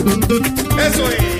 Eso es.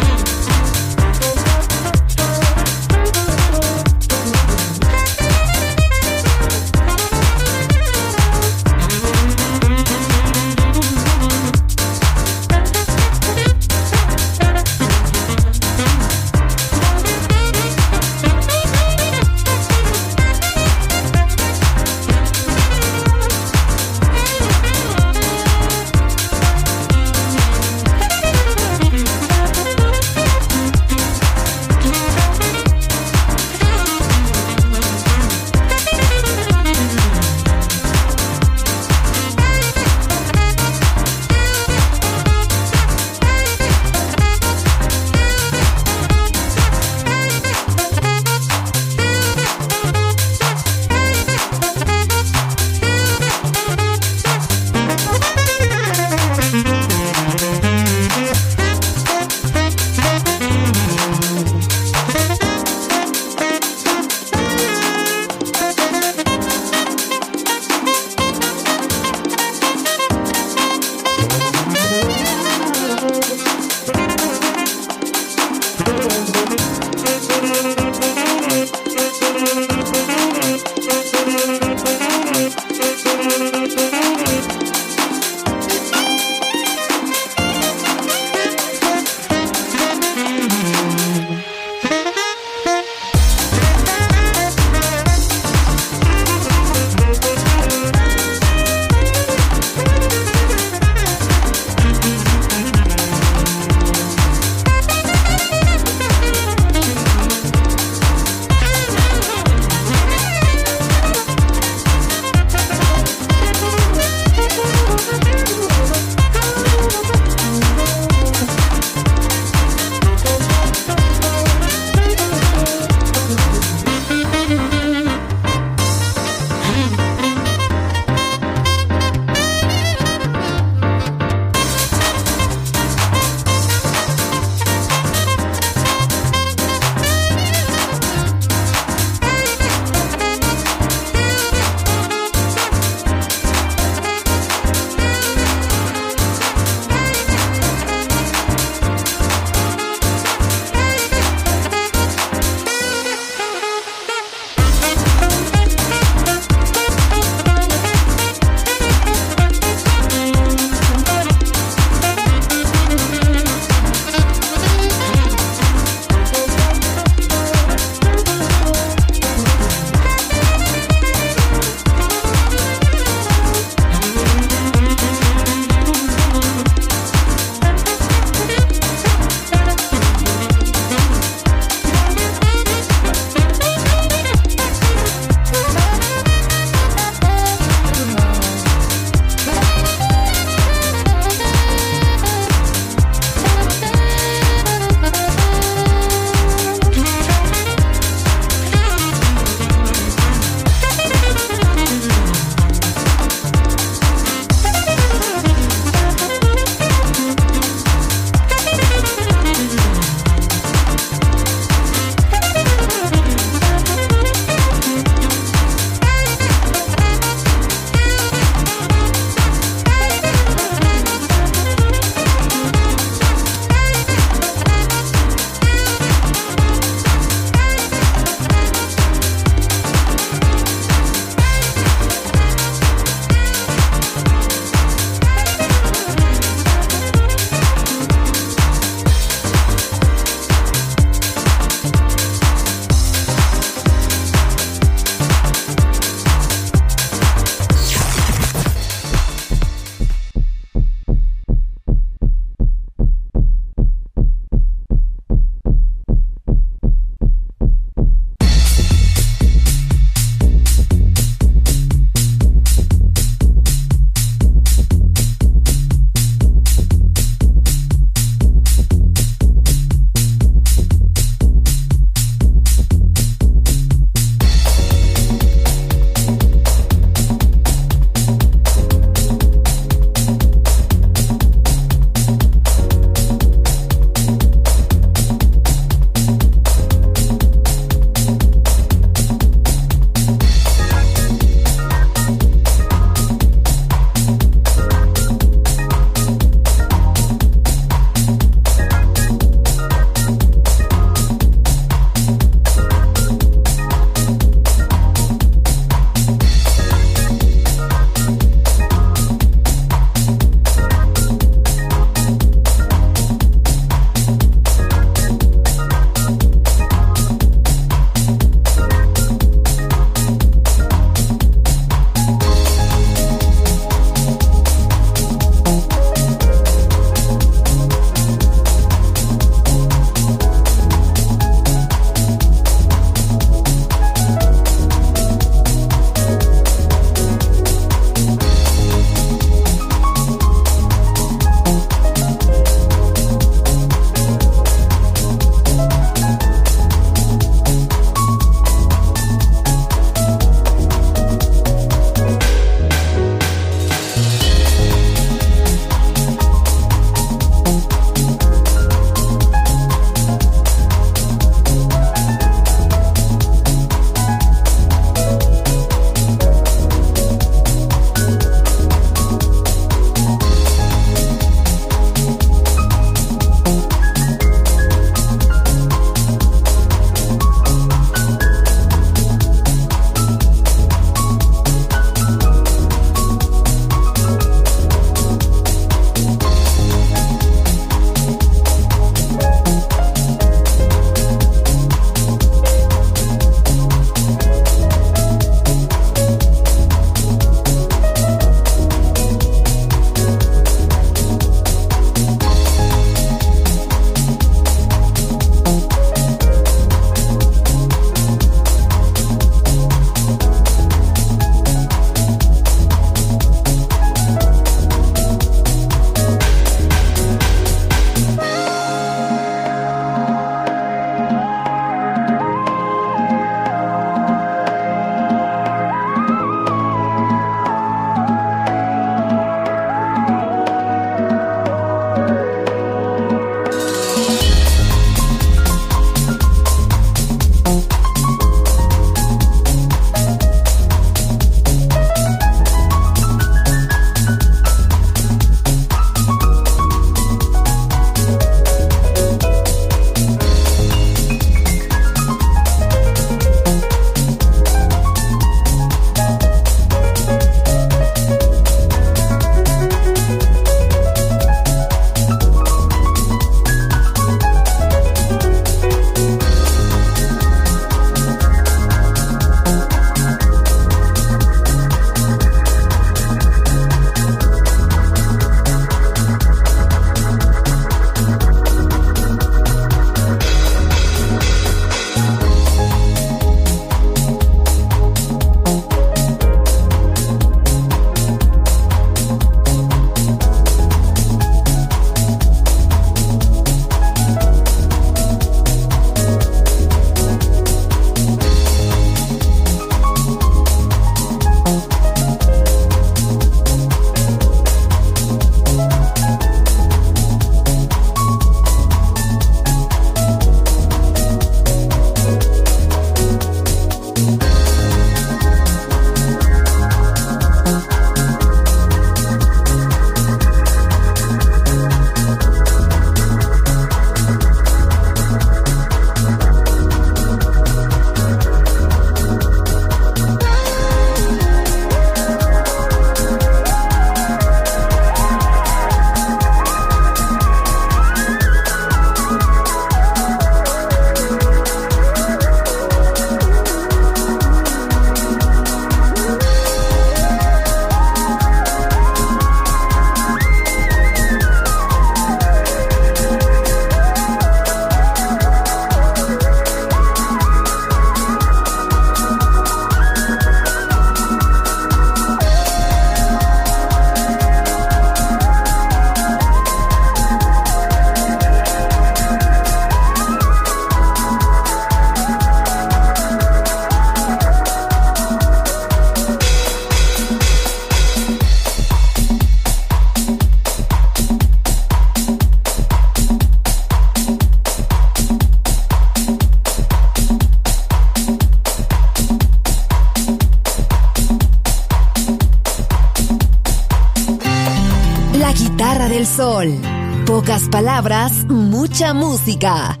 Pocas palabras, mucha música.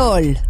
Sol.